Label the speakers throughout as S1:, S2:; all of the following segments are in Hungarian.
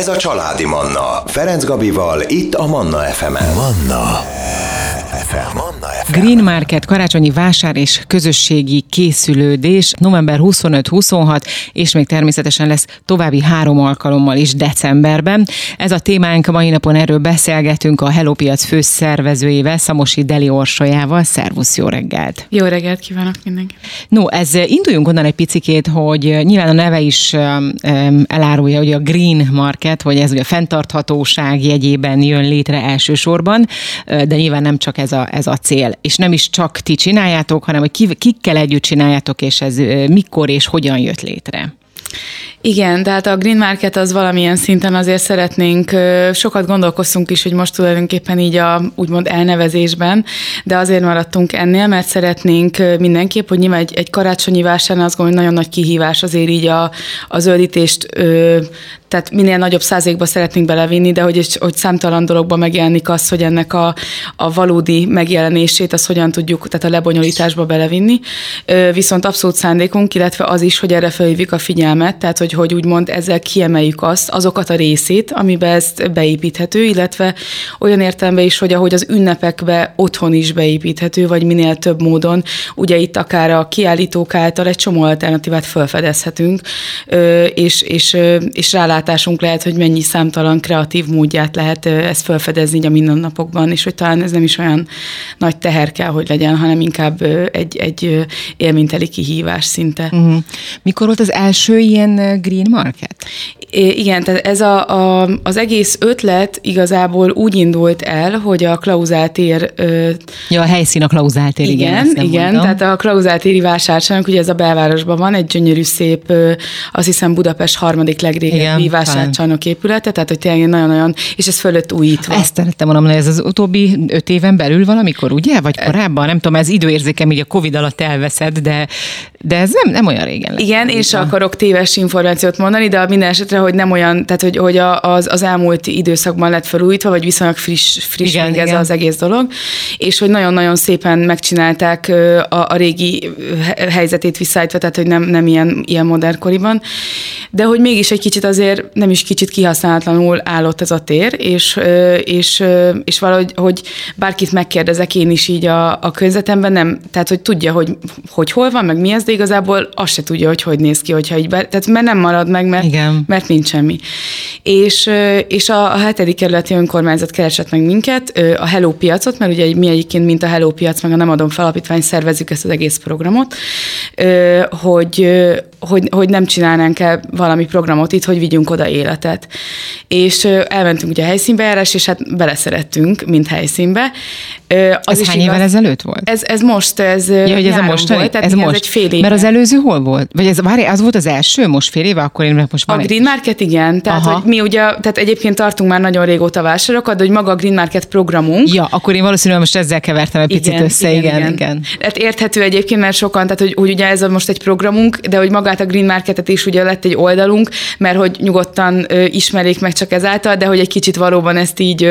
S1: Ez a Családi Manna. Ferenc Gabival, itt a Manna FM-en. Manna FM. Manna FM.
S2: Green Market karácsonyi vásár és közösségi készülődés november 25-26, és még természetesen lesz további három alkalommal is decemberben. Ez a témánk, mai napon erről beszélgetünk a Hello Piac főszervezőjével, Szamosi Deli Orsolyával. Szervusz, jó reggelt!
S3: Jó reggelt kívánok mindenki!
S2: No, ez induljunk onnan egy picikét, hogy nyilván a neve is um, elárulja, hogy a Green Market, hogy ez ugye a fenntarthatóság jegyében jön létre elsősorban, de nyilván nem csak ez a, ez a cél. És nem is csak ti csináljátok, hanem hogy ki, kikkel együtt csináljátok, és ez mikor és hogyan jött létre.
S3: Igen, tehát a Green Market az valamilyen szinten azért szeretnénk, sokat gondolkoztunk is, hogy most tulajdonképpen így a úgymond elnevezésben, de azért maradtunk ennél, mert szeretnénk mindenképp, hogy nyilván egy, egy karácsonyi vásárnál azt gondolom, hogy nagyon nagy kihívás azért így a, a zöldítést tehát minél nagyobb százalékba szeretnénk belevinni, de hogy, hogy számtalan dologban megjelenik az, hogy ennek a, a valódi megjelenését, az hogyan tudjuk, tehát a lebonyolításba belevinni. Viszont abszolút szándékunk, illetve az is, hogy erre felhívjuk a figyelmet, tehát hogy, hogy úgymond ezzel kiemeljük azt, azokat a részét, amiben ezt beépíthető, illetve olyan értelemben is, hogy ahogy az ünnepekbe otthon is beépíthető, vagy minél több módon, ugye itt akár a kiállítók által egy csomó alternatívát felfedezhetünk, és, és, és rálát rálátásunk lehet, hogy mennyi számtalan kreatív módját lehet ezt felfedezni a mindennapokban, és hogy talán ez nem is olyan nagy teher kell, hogy legyen, hanem inkább egy, egy élményteli kihívás szinte. Uh-huh.
S2: Mikor volt az első ilyen green market?
S3: Igen, tehát ez a, a, az egész ötlet igazából úgy indult el, hogy a Klauzáltér...
S2: Ja, a helyszín a Klauzáltér,
S3: igen. Igen, igen tehát a Klauzáltéri vásárcsarnok, ugye ez a belvárosban van, egy gyönyörű szép, azt hiszem Budapest harmadik legrégebbi vásárcsarnok épülete, tehát hogy tényleg nagyon-nagyon, és ez fölött újítva.
S2: Ezt szerettem volna mondani, ez az utóbbi öt éven belül valamikor, ugye? Vagy korábban? Nem tudom, ez időérzékem így a Covid alatt elveszed, de, de ez nem, nem olyan régen.
S3: Igen, és akarok téves információt mondani, de minden esetre, hogy nem olyan, tehát hogy, hogy az, az elmúlt időszakban lett felújítva, vagy viszonylag friss, friss igen, igen. ez az egész dolog, és hogy nagyon-nagyon szépen megcsinálták a, a régi helyzetét visszaállítva, tehát hogy nem, nem ilyen, ilyen modernkoriban, de hogy mégis egy kicsit azért nem is kicsit kihasználatlanul állott ez a tér, és, és, és valahogy, hogy bárkit megkérdezek én is így a, a környezetemben, nem, tehát hogy tudja, hogy, hogy hol van, meg mi ez, de igazából azt se tudja, hogy hogy néz ki, hogyha így be, tehát mert nem marad meg, mert, Igen. mert nincs semmi. És, és a, a hetedik kerületi önkormányzat keresett meg minket, a Hello piacot, mert ugye mi egyébként, mint a Hello piac, meg a Nem adom felapítvány szervezzük ezt az egész programot, hogy, hogy, hogy nem csinálnánk el valami programot itt, hogy vigyünk oda életet. És elmentünk ugye a helyszínbejárás, és hát beleszerettünk, mint helyszínbe.
S2: Az ez hány igaz, évvel ezelőtt volt?
S3: Ez, ez most, ez ja, hogy ez a most volt, tehát ez, most. ez egy fél éve.
S2: Mert az előző hol volt? Vagy ez, várj, az volt az első most fél éve, akkor én most
S3: van A Green Market igen, tehát hogy mi ugye, tehát egyébként tartunk már nagyon régóta vásárokat, de hogy maga a Green Market programunk.
S2: Ja, akkor én valószínűleg most ezzel kevertem egy picit igen, össze, igen, igen. igen.
S3: Hát érthető egyébként, mert sokan, tehát hogy, hogy ugye ez a most egy programunk, de hogy magát a Green Marketet is ugye lett egy oldalunk, mert hogy nyugodtan ismerik meg csak ezáltal, de hogy egy kicsit valóban ezt így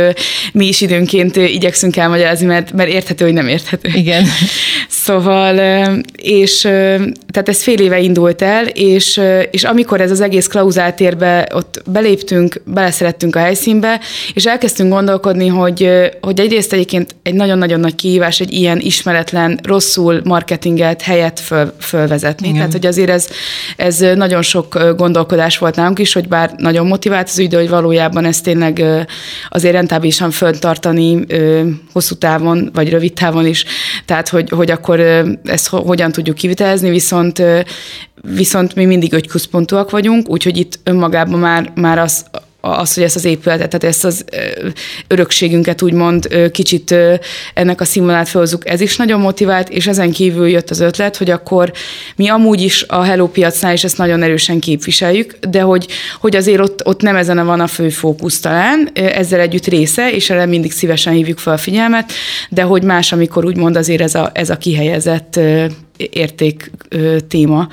S3: mi is időnként igyekszünk elmagyarázni, mert, mert érthető, hogy nem érthető.
S2: Igen.
S3: Szóval, és tehát ez fél éve indult el, és, és amikor ez az egész klauzáltérbe ott beléptünk, beleszerettünk a helyszínbe, és elkezdtünk gondolkodni, hogy, hogy egyrészt egyébként egy nagyon-nagyon nagy kihívás egy ilyen ismeretlen, rosszul marketinget helyet föl, fölvezetni. Igen. Tehát, hogy azért ez, ez nagyon sok gondolkodás volt nálunk is, hogy bár nagyon motivált az ügy, de hogy valójában ez tényleg azért rentábilisan föntartani hosszú távon, vagy rövid távon is. Tehát, hogy, hogy akkor ezt hogyan tudjuk kivitelezni, viszont viszont mi mindig ögyközpontúak vagyunk, úgyhogy itt önmagában már, már az, az, hogy ezt az épületet, tehát ezt az örökségünket úgymond kicsit ennek a színvonalát felhozzuk, ez is nagyon motivált, és ezen kívül jött az ötlet, hogy akkor mi amúgy is a Hello piacnál is ezt nagyon erősen képviseljük, de hogy, hogy azért ott, ott nem ezen van a fő fókusz talán, ezzel együtt része, és erre mindig szívesen hívjuk fel a figyelmet, de hogy más, amikor úgymond azért ez a, ez a kihelyezett érték téma,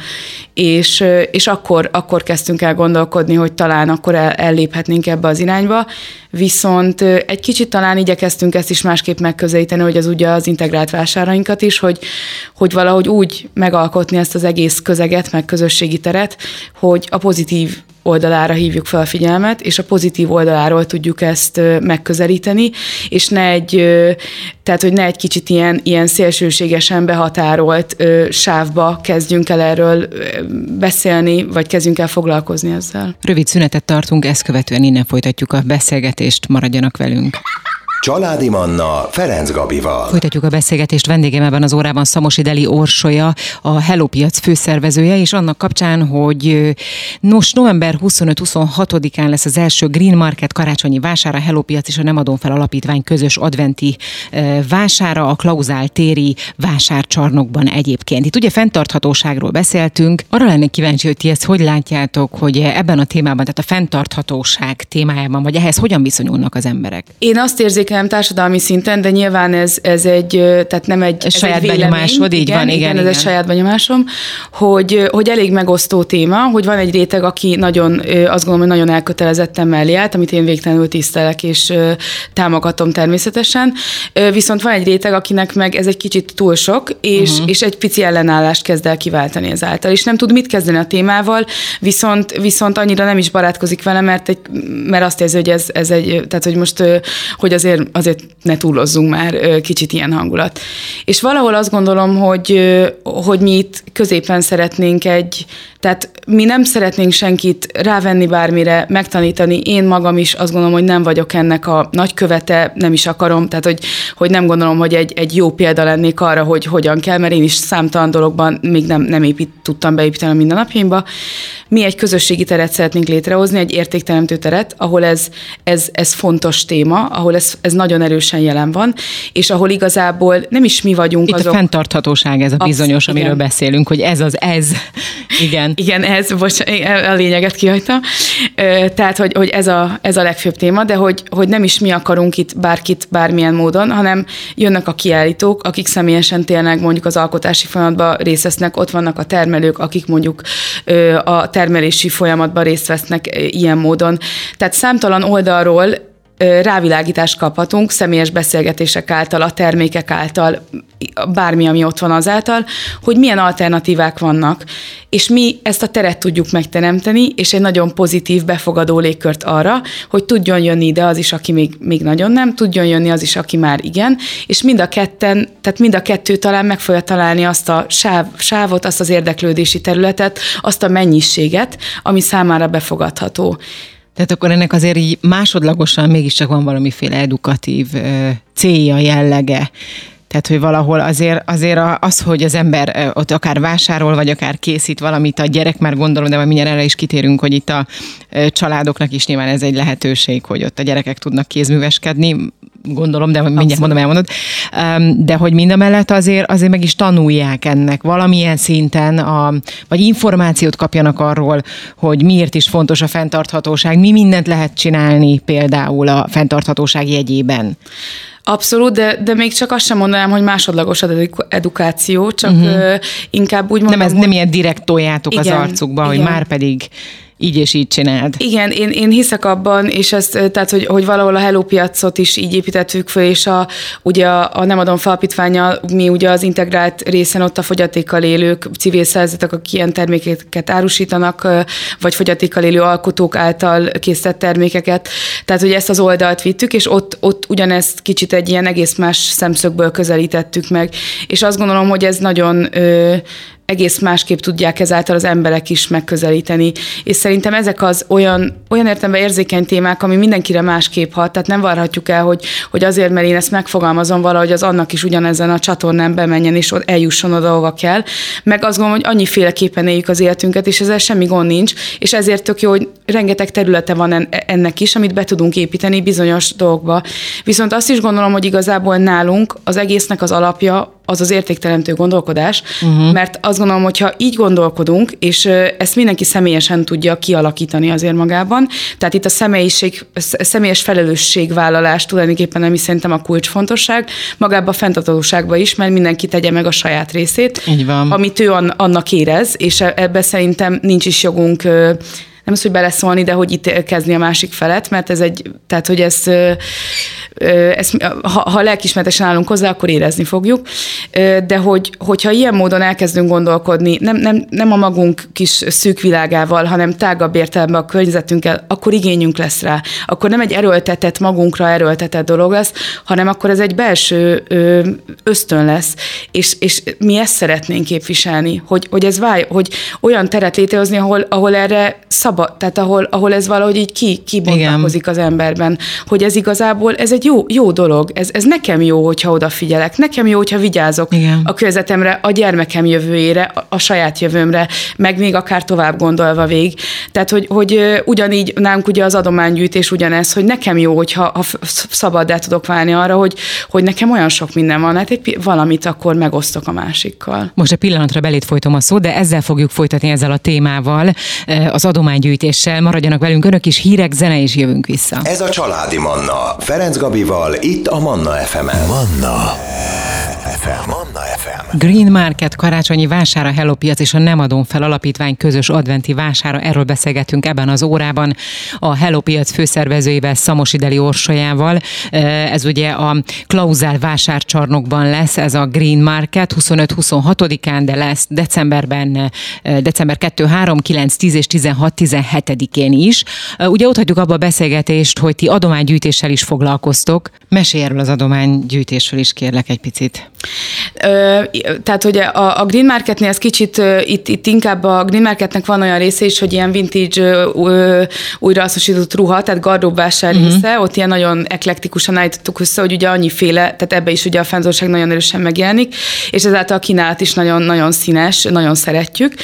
S3: és, és akkor, akkor kezdtünk el gondolkodni, hogy talán akkor el, elléphetnénk ebbe az irányba, viszont egy kicsit talán igyekeztünk ezt is másképp megközelíteni, hogy az ugye az integrált vásárainkat is, hogy, hogy valahogy úgy megalkotni ezt az egész közeget, meg közösségi teret, hogy a pozitív oldalára hívjuk fel a figyelmet, és a pozitív oldaláról tudjuk ezt megközelíteni, és ne egy, tehát hogy ne egy kicsit ilyen, ilyen szélsőségesen behatárolt sávba kezdjünk el erről beszélni, vagy kezdjünk el foglalkozni ezzel.
S2: Rövid szünetet tartunk, ezt követően innen folytatjuk a beszélgetést, maradjanak velünk.
S1: Családi Manna Ferenc Gabival.
S2: Folytatjuk a beszélgetést vendégem ebben az órában Szamosi Deli Orsolya, a Hello Piac főszervezője, és annak kapcsán, hogy nos, november 25-26-án lesz az első Green Market karácsonyi vására, Hello Piac és a Nem adom fel alapítvány közös adventi vására, a Klauzál téri vásárcsarnokban egyébként. Itt ugye fenntarthatóságról beszéltünk. Arra lennék kíváncsi, hogy ti ezt hogy látjátok, hogy ebben a témában, tehát a fenntarthatóság témájában, vagy ehhez hogyan viszonyulnak az emberek?
S3: Én azt érzékelem, nem társadalmi szinten, de nyilván ez, ez egy, tehát nem egy...
S2: Ez saját egy benyomásod, így
S3: igen,
S2: van, igen, igen.
S3: igen. ez egy saját benyomásom, hogy, hogy elég megosztó téma, hogy van egy réteg, aki nagyon, azt gondolom, hogy nagyon elkötelezetten mellé állt, amit én végtelenül tisztelek és támogatom természetesen. Viszont van egy réteg, akinek meg ez egy kicsit túl sok, és, uh-huh. és egy pici ellenállást kezd el kiváltani ezáltal, és nem tud mit kezdeni a témával, viszont, viszont annyira nem is barátkozik vele, mert, egy, mert azt érzi, hogy ez, ez egy, tehát hogy most, hogy azért azért ne túlozzunk már, kicsit ilyen hangulat. És valahol azt gondolom, hogy, hogy mi itt középen szeretnénk egy, tehát mi nem szeretnénk senkit rávenni bármire, megtanítani. Én magam is azt gondolom, hogy nem vagyok ennek a nagykövete, nem is akarom, tehát hogy, hogy nem gondolom, hogy egy, egy jó példa lennék arra, hogy hogyan kell, mert én is számtalan dologban még nem, nem épít, tudtam beépíteni a mindennapjaimba. Mi egy közösségi teret szeretnénk létrehozni, egy értékteremtő teret, ahol ez, ez, ez fontos téma, ahol ez, ez nagyon erősen jelen van, és ahol igazából nem is mi vagyunk
S2: Itt
S3: azok.
S2: a fenntarthatóság ez a bizonyos, Absz- amiről igen. beszélünk, hogy ez az ez. Igen.
S3: Igen, ez, bocs, a lényeget kihagyta. Tehát, hogy, hogy ez, a, ez a legfőbb téma, de hogy, hogy nem is mi akarunk itt bárkit bármilyen módon, hanem jönnek a kiállítók, akik személyesen tényleg mondjuk az alkotási folyamatban részt vesznek, ott vannak a termelők, akik mondjuk a termelési folyamatban részt vesznek ilyen módon. Tehát számtalan oldalról rávilágítást kaphatunk személyes beszélgetések által, a termékek által, bármi, ami ott van azáltal, hogy milyen alternatívák vannak, és mi ezt a teret tudjuk megteremteni, és egy nagyon pozitív, befogadó légkört arra, hogy tudjon jönni ide az is, aki még, még nagyon nem, tudjon jönni az is, aki már igen, és mind a ketten, tehát mind a kettő talán meg fogja találni azt a sáv, sávot, azt az érdeklődési területet, azt a mennyiséget, ami számára befogadható.
S2: Tehát akkor ennek azért így másodlagosan mégiscsak van valamiféle edukatív célja, jellege. Tehát, hogy valahol azért, azért az, hogy az ember ott akár vásárol, vagy akár készít valamit a gyerek, már gondolom, de majd mindjárt erre is kitérünk, hogy itt a családoknak is nyilván ez egy lehetőség, hogy ott a gyerekek tudnak kézműveskedni, gondolom, de mindjárt Abszolút. mondom, elmondod. De hogy mindemellett azért, azért meg is tanulják ennek valamilyen szinten, a, vagy információt kapjanak arról, hogy miért is fontos a fenntarthatóság, mi mindent lehet csinálni például a fenntarthatóság jegyében.
S3: Abszolút, de, de még csak azt sem mondanám, hogy másodlagos edukáció, csak uh-huh. inkább úgy mondom,
S2: Nem, ez hogy... nem ilyen direkt toljátok igen, az arcukba, igen. hogy már pedig így és így csináld.
S3: Igen, én, én hiszek abban, és ezt, tehát, hogy, hogy valahol a Hello piacot is így építettük föl, és a, ugye a, a Nem adom falapítványa, mi ugye az integrált részen ott a fogyatékkal élők, civil szervezetek, akik ilyen termékeket árusítanak, vagy fogyatékkal élő alkotók által készített termékeket. Tehát, hogy ezt az oldalt vittük, és ott, ott ugyanezt kicsit egy ilyen egész más szemszögből közelítettük meg. És azt gondolom, hogy ez nagyon ö, egész másképp tudják ezáltal az emberek is megközelíteni. És szerintem ezek az olyan, olyan értemben érzékeny témák, ami mindenkire másképp hat, tehát nem várhatjuk el, hogy, hogy azért, mert én ezt megfogalmazom valahogy, az annak is ugyanezen a csatornán bemenjen, és eljusson oda, ahova kell. Meg azt gondolom, hogy annyiféleképpen éljük az életünket, és ezzel semmi gond nincs, és ezért tök jó, hogy rengeteg területe van ennek is, amit be tudunk építeni bizonyos dolgokba. Viszont azt is gondolom, hogy igazából nálunk az egésznek az alapja az az értékteremtő gondolkodás, uh-huh. mert azt gondolom, hogy ha így gondolkodunk, és ezt mindenki személyesen tudja kialakítani azért magában, tehát itt a személyiség, személyes felelősségvállalás tulajdonképpen ami szerintem a kulcsfontosság, magában a fenntartóságban is, mert mindenki tegye meg a saját részét,
S2: így van.
S3: amit ő annak érez, és e-, ebbe szerintem nincs is jogunk nem az, hogy beleszólni, de hogy itt kezdni a másik felet, mert ez egy, tehát hogy ez, ez ha, ha lelkismertesen állunk hozzá, akkor érezni fogjuk, de hogy, hogyha ilyen módon elkezdünk gondolkodni, nem, nem, nem a magunk kis szűk világával, hanem tágabb értelemben a környezetünkkel, akkor igényünk lesz rá. Akkor nem egy erőltetett, magunkra erőltetett dolog lesz, hanem akkor ez egy belső ösztön lesz, és, és mi ezt szeretnénk képviselni, hogy, hogy ez válj, hogy olyan teret létrehozni, ahol, ahol erre szabad, tehát ahol, ahol ez valahogy így ki, kibontakozik az emberben, hogy ez igazából, ez egy jó, jó dolog, ez, ez nekem jó, hogyha odafigyelek, nekem jó, hogyha vigyázok Igen. a környezetemre, a gyermekem jövőjére, a, a saját jövőmre, meg még akár tovább gondolva vég. Tehát, hogy, hogy ugyanígy nálunk ugye az adománygyűjtés ugyanez, hogy nekem jó, hogyha ha szabaddá tudok válni arra, hogy, hogy nekem olyan sok minden van, hát egy valamit akkor megosztok a másikkal.
S2: Most a pillanatra belét folytom a szót, de ezzel fogjuk folytatni ezzel a témával, az adománygyűjtéssel. Maradjanak velünk önök is, hírek, zene, és jövünk vissza.
S1: Ez a Családi Manna. Ferenc Gabival, itt a Manna FM-en. Manna. FM. Manna FM.
S2: Green Market karácsonyi vására Hello Piac és a Nem adom fel alapítvány közös adventi vására. Erről beszélgetünk ebben az órában a Hello Piac főszervezőjével, Samosideli Orsolyával. Ez ugye a Klauzál vásárcsarnokban lesz, ez a Green Market 25-26-án, de lesz decemberben, december 2, 3, 9, 10 és 16, 17-én is. Ugye ott hagyjuk abba a beszélgetést, hogy ti adománygyűjtéssel is foglalkoztok. Mesélj erről az adománygyűjtésről is kérlek egy picit.
S3: Tehát, hogy a, a Green Marketnél ez kicsit, itt, itt inkább a Green Marketnek van olyan része is, hogy ilyen vintage újrahasznosított ruha, tehát gardróbvásár uh-huh. része, ott ilyen nagyon eklektikusan állítottuk össze, hogy ugye annyiféle, tehát ebbe is ugye a fennzorság nagyon erősen megjelenik, és ezáltal a kínálat is nagyon, nagyon színes, nagyon szeretjük,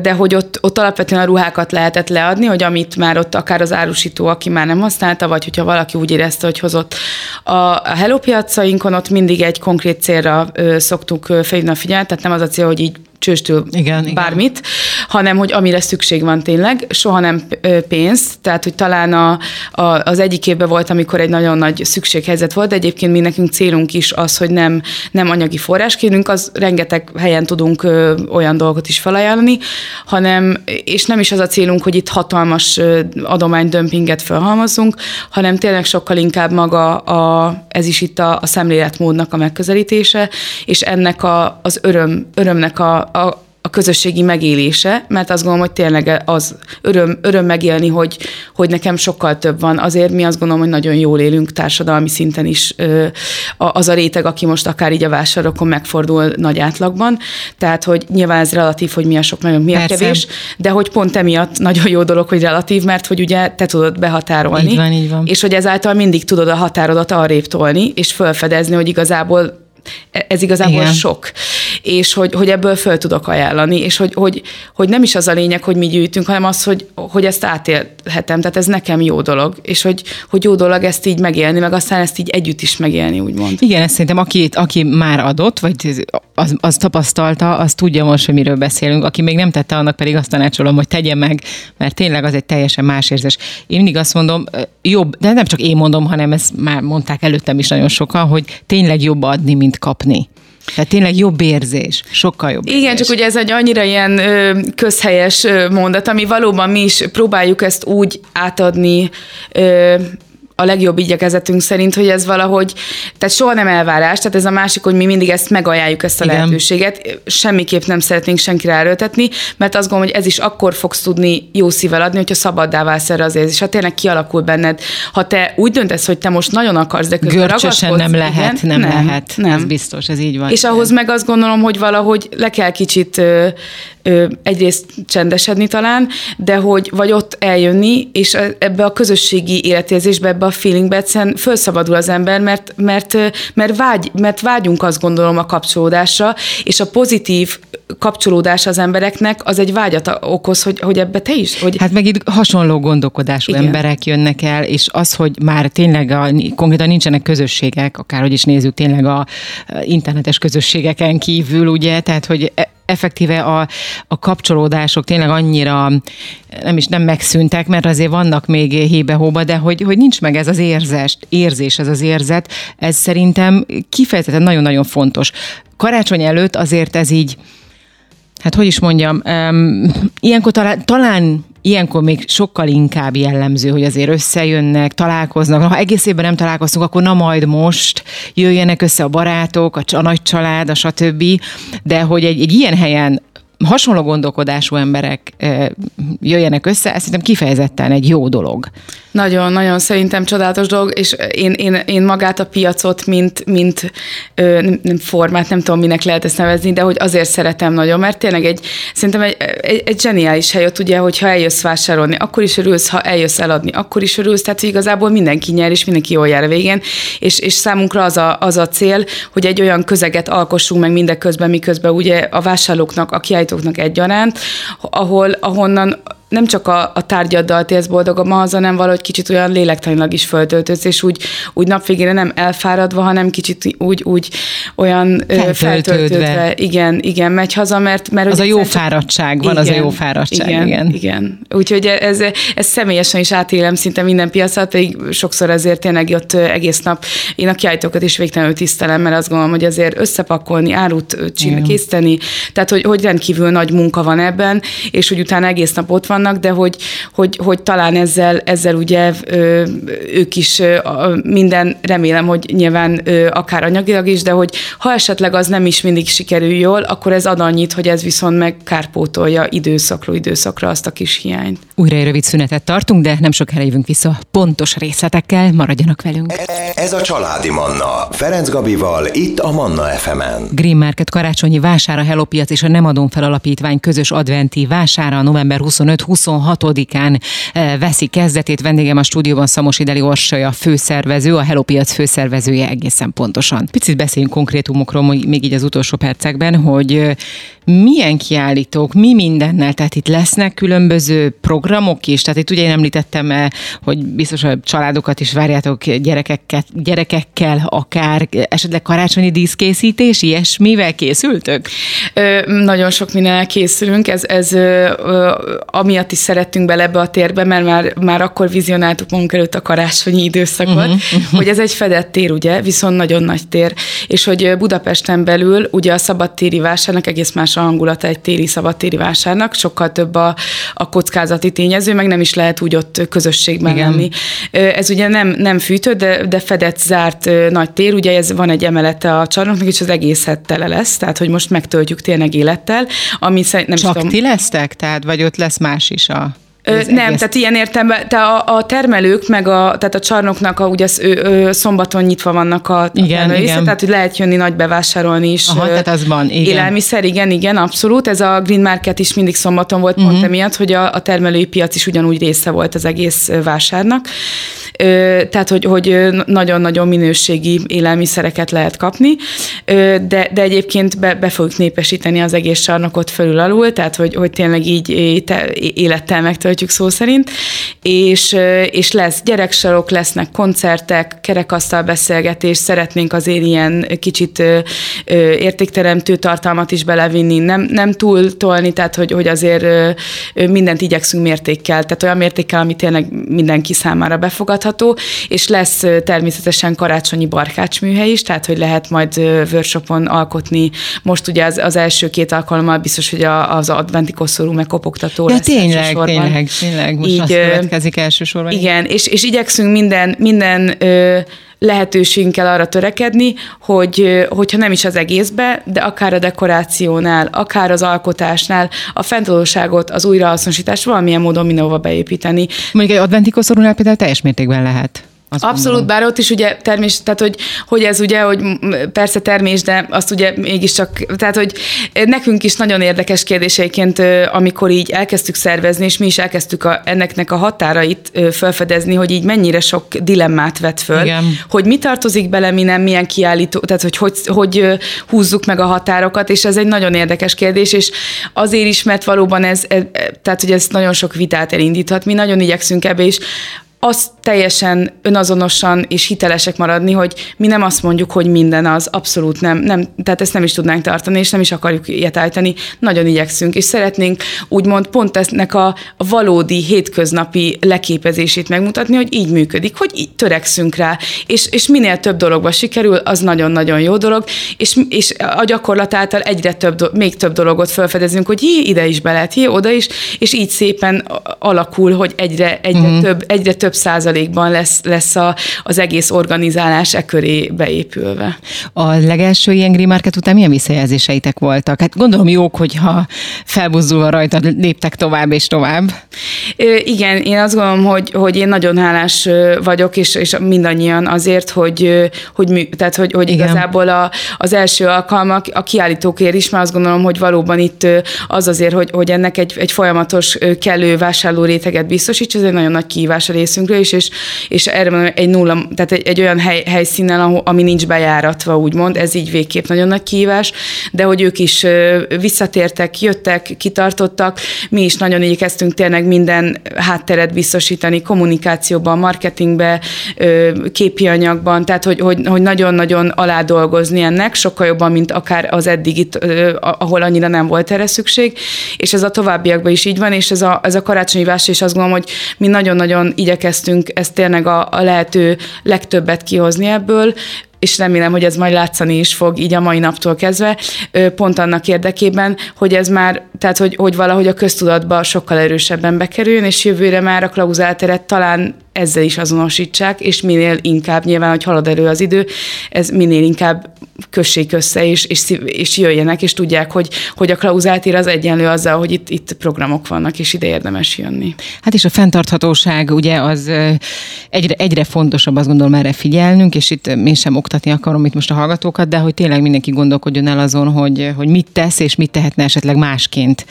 S3: de hogy ott, ott alapvetően a ruhákat lehetett leadni, hogy amit már ott akár az árusító, aki már nem használta, vagy hogyha valaki úgy érezte, hogy hozott. A Hello piacainkon ott mindig egy konkrét célra szoktuk felhívni a figyelmet, tehát nem az a cél, hogy így csőstől igen, bármit, igen. hanem hogy amire szükség van tényleg, soha nem pénz, tehát hogy talán a, a, az egyik évben volt, amikor egy nagyon nagy szükséghelyzet volt, de egyébként mi nekünk célunk is az, hogy nem, nem anyagi forrás kérünk, az rengeteg helyen tudunk ö, olyan dolgot is felajánlani, hanem, és nem is az a célunk, hogy itt hatalmas adománydömpinget felhalmazunk, hanem tényleg sokkal inkább maga a, ez is itt a, a szemléletmódnak a megközelítése, és ennek a, az öröm, örömnek a, a, a közösségi megélése, mert azt gondolom, hogy tényleg az öröm, öröm megélni, hogy, hogy nekem sokkal több van. Azért mi azt gondolom, hogy nagyon jól élünk társadalmi szinten is az a réteg, aki most akár így a vásárokon megfordul nagy átlagban. Tehát, hogy nyilván ez relatív, hogy mi a sok, nagyon mi a Persze. kevés, de hogy pont emiatt nagyon jó dolog, hogy relatív, mert hogy ugye te tudod behatárolni.
S2: Így van, így van.
S3: És hogy ezáltal mindig tudod a határodat arrébb tolni, és felfedezni, hogy igazából e, ez igazából Igen. sok és hogy, hogy ebből föl tudok ajánlani, és hogy, hogy, hogy nem is az a lényeg, hogy mi gyűjtünk, hanem az, hogy, hogy ezt átélhetem, tehát ez nekem jó dolog, és hogy, hogy jó dolog ezt így megélni, meg aztán ezt így együtt is megélni, úgymond.
S2: Igen, ezt szerintem aki, aki már adott, vagy az, az tapasztalta, az tudja most, hogy miről beszélünk. Aki még nem tette, annak pedig azt tanácsolom, hogy tegye meg, mert tényleg az egy teljesen más érzés. Én mindig azt mondom, jobb, de nem csak én mondom, hanem ezt már mondták előttem is nagyon sokan, hogy tényleg jobb adni, mint kapni. Tehát tényleg jobb érzés, sokkal jobb
S3: Igen,
S2: érzés.
S3: csak ugye ez egy annyira ilyen ö, közhelyes mondat, ami valóban mi is próbáljuk ezt úgy átadni, ö, a legjobb igyekezetünk szerint, hogy ez valahogy, tehát soha nem elvárás, tehát ez a másik, hogy mi mindig ezt megajánljuk, ezt a Igen. lehetőséget, semmiképp nem szeretnénk senkire erőltetni, mert azt gondolom, hogy ez is akkor fogsz tudni jó szívvel adni, hogyha szabaddá válsz erre az érzés. Ha tényleg kialakul benned, ha te úgy döntesz, hogy te most nagyon akarsz, de közben
S2: Görcsösen nem lehet, igen, nem, nem lehet, nem. ez biztos, ez így van.
S3: És ahhoz meg azt gondolom, hogy valahogy le kell kicsit ö, ö, egyrészt csendesedni talán, de hogy vagy ott eljönni, és ebbe a közösségi életérzésbe, ebbe a feelingbe egyszerűen felszabadul az ember, mert, mert, mert, vágy, mert vágyunk azt gondolom a kapcsolódásra, és a pozitív kapcsolódás az embereknek az egy vágyat okoz, hogy, hogy ebbe te is. Hogy...
S2: Hát meg itt hasonló gondolkodású Igen. emberek jönnek el, és az, hogy már tényleg a, konkrétan nincsenek közösségek, akárhogy is nézzük, tényleg a internetes közösségeken kívül, ugye, tehát hogy e- effektíve a, a kapcsolódások tényleg annyira nem is nem megszűntek, mert azért vannak még hébe-hóba, de hogy, hogy nincs meg ez az érzés, érzés, ez az érzet, ez szerintem kifejezetten nagyon-nagyon fontos. Karácsony előtt azért ez így, hát hogy is mondjam, um, ilyenkor talán, talán ilyenkor még sokkal inkább jellemző, hogy azért összejönnek, találkoznak. Ha egész évben nem találkoztunk, akkor na majd most jöjjenek össze a barátok, a, a nagy család, a stb. De hogy egy, egy ilyen helyen hasonló gondolkodású emberek jöjjenek össze, ez szerintem kifejezetten egy jó dolog.
S3: Nagyon, nagyon szerintem csodálatos dolog, és én, én, én magát a piacot, mint, mint ö, nem formát, nem tudom, minek lehet ezt nevezni, de hogy azért szeretem nagyon, mert tényleg egy, szerintem egy, egy, egy zseniális hely ott ugye, hogyha eljössz vásárolni, akkor is örülsz, ha eljössz eladni, akkor is örülsz, tehát hogy igazából mindenki nyer, és mindenki jól jár a végén, és, és számunkra az a, az a cél, hogy egy olyan közeget alkossunk meg mindeközben, miközben ugye a vásárlóknak, a kiállítóknak egyaránt, ahol, ahonnan nem csak a, a tárgyaddal térsz boldogabban hanem valahogy kicsit olyan lélektanilag is föltöltődsz, és úgy, úgy napvégére nem elfáradva, hanem kicsit úgy, úgy olyan feltöltődve. Igen, igen, megy haza, mert... mert
S2: az a jó fáradtság, van igen, az a jó fáradtság,
S3: igen. Igen, igen. Úgyhogy ez, ez személyesen is átélem szinte minden piacot, pedig sokszor azért tényleg ott egész nap én a kiállítókat is végtelenül tisztelem, mert azt gondolom, hogy azért összepakolni, árut csinálni, készíteni, tehát hogy, hogy rendkívül nagy munka van ebben, és hogy utána egész nap ott van, vannak, de hogy, hogy, hogy talán ezzel, ezzel ugye ők is minden, remélem, hogy nyilván akár anyagilag is, de hogy ha esetleg az nem is mindig sikerül jól, akkor ez ad annyit, hogy ez viszont meg kárpótolja időszakról időszakra azt a kis hiányt.
S2: Újra egy rövid szünetet tartunk, de nem sok jövünk vissza pontos részletekkel, maradjanak velünk.
S1: Ez a Családi Manna, Ferenc Gabival, itt a Manna FM-en.
S2: Green Market karácsonyi vására Hello Piac és a Nem Adom Fel Alapítvány közös adventi vására november 25 26-án eh, veszi kezdetét. Vendégem a stúdióban Szamos Ideli Orsolya főszervező, a Hello Piac főszervezője egészen pontosan. Picit beszéljünk konkrétumokról még így az utolsó percekben, hogy eh, milyen kiállítók, mi mindennel, tehát itt lesznek különböző programok is, tehát itt ugye én említettem, eh, hogy biztos a családokat is várjátok gyerekekkel, gyerekekkel akár, esetleg karácsonyi díszkészítés, ilyesmivel készültök?
S3: Ö, nagyon sok minden készülünk, ez, ez ö, ö, amiatt is szerettünk bele ebbe a térbe, mert már, már akkor vizionáltuk magunk előtt a karácsonyi időszakot, uh-huh. hogy ez egy fedett tér, ugye, viszont nagyon nagy tér, és hogy Budapesten belül ugye a szabadtéri vásárnak egész más a hangulata egy téli szabadtéri vásárnak, sokkal több a, a kockázati tényező, meg nem is lehet úgy ott közösségben Igen. lenni. Ez ugye nem, nem fűtő, de, de fedett, zárt nagy tér, ugye ez van egy emelete a csarnoknak, és az egész tele lesz, tehát hogy most megtöltjük tényleg élettel, ami
S2: nem Csak tudom, ti lesztek? Tehát, vagy ott lesz más is a...
S3: Ö, nem, egész... tehát ilyen értelemben, te a, a termelők, meg a, tehát a csarnoknak, a, ugye ö, ö, szombaton nyitva vannak a, igen, a igen. tehát hogy lehet jönni nagy bevásárolni is.
S2: Aha, ö, tehát az van, igen.
S3: Élelmiszer, igen, igen, abszolút. Ez a Green Market is mindig szombaton volt uh-huh. pont mhm. emiatt, hogy a, a termelői piac is ugyanúgy része volt az egész vásárnak. Ö, tehát, hogy, hogy nagyon-nagyon minőségi élelmiszereket lehet kapni, ö, de, de egyébként be, be fogjuk népesíteni az egész csarnokot fölül alul, tehát, hogy, hogy tényleg így élettel megtöltjük töltjük szó szerint, és, és lesz gyereksarok, lesznek koncertek, kerekasztal beszélgetés, szeretnénk azért ilyen kicsit értékteremtő tartalmat is belevinni, nem, nem túl tolni, tehát hogy, hogy azért mindent igyekszünk mértékkel, tehát olyan mértékkel, ami tényleg mindenki számára befogadható, és lesz természetesen karácsonyi barkácsműhely is, tehát hogy lehet majd workshopon alkotni. Most ugye az, az első két alkalommal biztos, hogy az adventi koszorú megkopogtató
S2: ja, lesz tényleg, tényleg tényleg, tényleg. Most így, azt következik elsősorban.
S3: Igen, és, és igyekszünk minden, minden ö, lehetőségünkkel arra törekedni, hogy hogyha nem is az egészbe, de akár a dekorációnál, akár az alkotásnál a fenntartóságot, az újrahasznosítást valamilyen módon mindenhova beépíteni.
S2: Mondjuk egy adventi koszorúnál például teljes mértékben lehet.
S3: Azt Abszolút, gondolom. bár ott is ugye termés, tehát hogy, hogy ez ugye, hogy persze termés, de azt ugye mégiscsak, tehát hogy nekünk is nagyon érdekes kérdéseiként, amikor így elkezdtük szervezni, és mi is elkezdtük a, enneknek a határait felfedezni, hogy így mennyire sok dilemmát vet föl, Igen. hogy mi tartozik bele, mi nem, milyen kiállító, tehát hogy, hogy hogy húzzuk meg a határokat, és ez egy nagyon érdekes kérdés, és azért is, mert valóban ez, ez tehát hogy ez nagyon sok vitát elindíthat, mi nagyon igyekszünk ebbe, is az teljesen önazonosan és hitelesek maradni, hogy mi nem azt mondjuk, hogy minden az, abszolút nem, nem tehát ezt nem is tudnánk tartani, és nem is akarjuk ilyet állítani. Nagyon igyekszünk, és szeretnénk úgymond pont ennek a, a valódi hétköznapi leképezését megmutatni, hogy így működik, hogy így törekszünk rá, és, és minél több dologba sikerül, az nagyon-nagyon jó dolog, és, és a gyakorlat által egyre több, még több dologot felfedezünk, hogy jé, ide is be lehet, jé, oda is, és így szépen alakul, hogy egyre, egyre, mm. több, egyre több százalékban lesz, lesz a, az egész organizálás e köré beépülve.
S2: A legelső ilyen Green Market után milyen visszajelzéseitek voltak? Hát gondolom jók, hogyha felbuzdulva rajta léptek tovább és tovább.
S3: Igen, én azt gondolom, hogy, hogy én nagyon hálás vagyok, és, és mindannyian azért, hogy, hogy, tehát, hogy, hogy igazából a, az első alkalmak a kiállítókért is, mert azt gondolom, hogy valóban itt az azért, hogy, hogy ennek egy, egy folyamatos kellő vásárló réteget biztosíts, ez egy nagyon nagy kihívás a részünkről is, és, és erre van egy nulla, tehát egy, egy olyan hely, helyszínen, ahol, ami nincs bejáratva, úgymond, ez így végképp nagyon nagy kihívás, de hogy ők is visszatértek, jöttek, kitartottak, mi is nagyon igyekeztünk tényleg minden hátteret biztosítani kommunikációban, marketingbe, képi anyagban, tehát hogy, hogy, hogy nagyon-nagyon alá dolgozni ennek, sokkal jobban, mint akár az eddig itt, ahol annyira nem volt erre szükség, és ez a továbbiakban is így van, és ez a, ez a karácsonyi vásár is azt gondolom, hogy mi nagyon-nagyon igyekeztünk ezt tényleg a, a lehető legtöbbet kihozni ebből, és remélem, hogy ez majd látszani is fog így a mai naptól kezdve, pont annak érdekében, hogy ez már, tehát hogy, hogy valahogy a köztudatba sokkal erősebben bekerüljön, és jövőre már a klauzálteret talán ezzel is azonosítsák, és minél inkább, nyilván, hogy halad elő az idő, ez minél inkább kössék össze, és, és, és jöjjenek, és tudják, hogy, hogy a klauzáltér az egyenlő azzal, hogy itt, itt programok vannak, és ide érdemes jönni.
S2: Hát és a fenntarthatóság ugye az egyre, egyre fontosabb, azt gondolom erre figyelnünk, és itt én sem oktatni akarom itt most a hallgatókat, de hogy tényleg mindenki gondolkodjon el azon, hogy, hogy mit tesz, és mit tehetne esetleg másként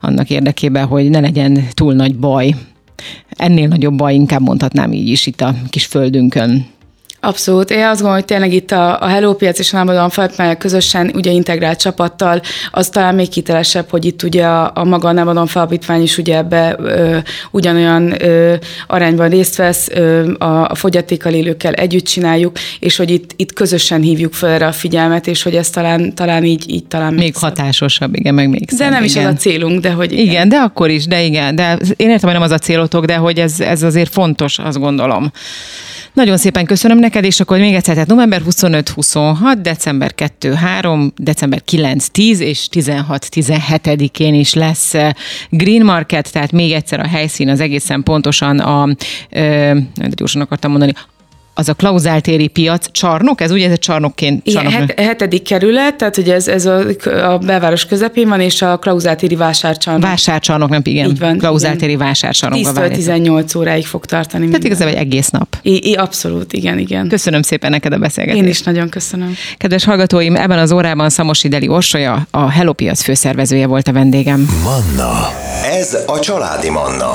S2: annak érdekében, hogy ne legyen túl nagy baj ennél nagyobb baj, inkább mondhatnám így is itt a kis földünkön.
S3: Abszolút. Én azt gondolom, hogy tényleg itt a, a Hello Piac és a Námadon Felpmelyek közösen ugye integrált csapattal, az talán még hitelesebb, hogy itt ugye a, a maga a Námadon Felapítvány is ugye ebbe ö, ugyanolyan ö, arányban részt vesz, ö, a, a fogyatékkal élőkkel együtt csináljuk, és hogy itt, itt közösen hívjuk fel erre a figyelmet, és hogy ez talán, talán így, így talán
S2: még, még hatásosabb, igen, meg még
S3: De szem, nem igen. is az a célunk, de hogy
S2: igen. Igen, de akkor is, de igen, de én értem, hogy nem az a célotok, de hogy ez, ez azért fontos, azt gondolom. Nagyon szépen köszönöm neked, és akkor még egyszer, tehát november 25-26, december 2-3, december 9-10 és 16-17-én is lesz eh, Green Market, tehát még egyszer a helyszín az egészen pontosan a, ö, gyorsan akartam mondani, az a klauzáltéri piac csarnok, ez ugye ez egy csarnokként?
S3: Igen, het, hetedik kerület, tehát ugye ez, ez a, a belváros közepén van, és a klauzáltéri vásárcsarnok.
S2: Vásárcsarnok, nem igen. Így van. Klauzáltéri vásárcsarnok.
S3: 10 18 óráig fog tartani.
S2: Tehát igazából egy egész nap.
S3: I, I, abszolút, igen, igen.
S2: Köszönöm szépen neked a beszélgetést.
S3: Én is nagyon köszönöm.
S2: Kedves hallgatóim, ebben az órában Szamosi Deli Orsolya, a Hello Piac főszervezője volt a vendégem.
S1: Manna. Ez a családi Manna.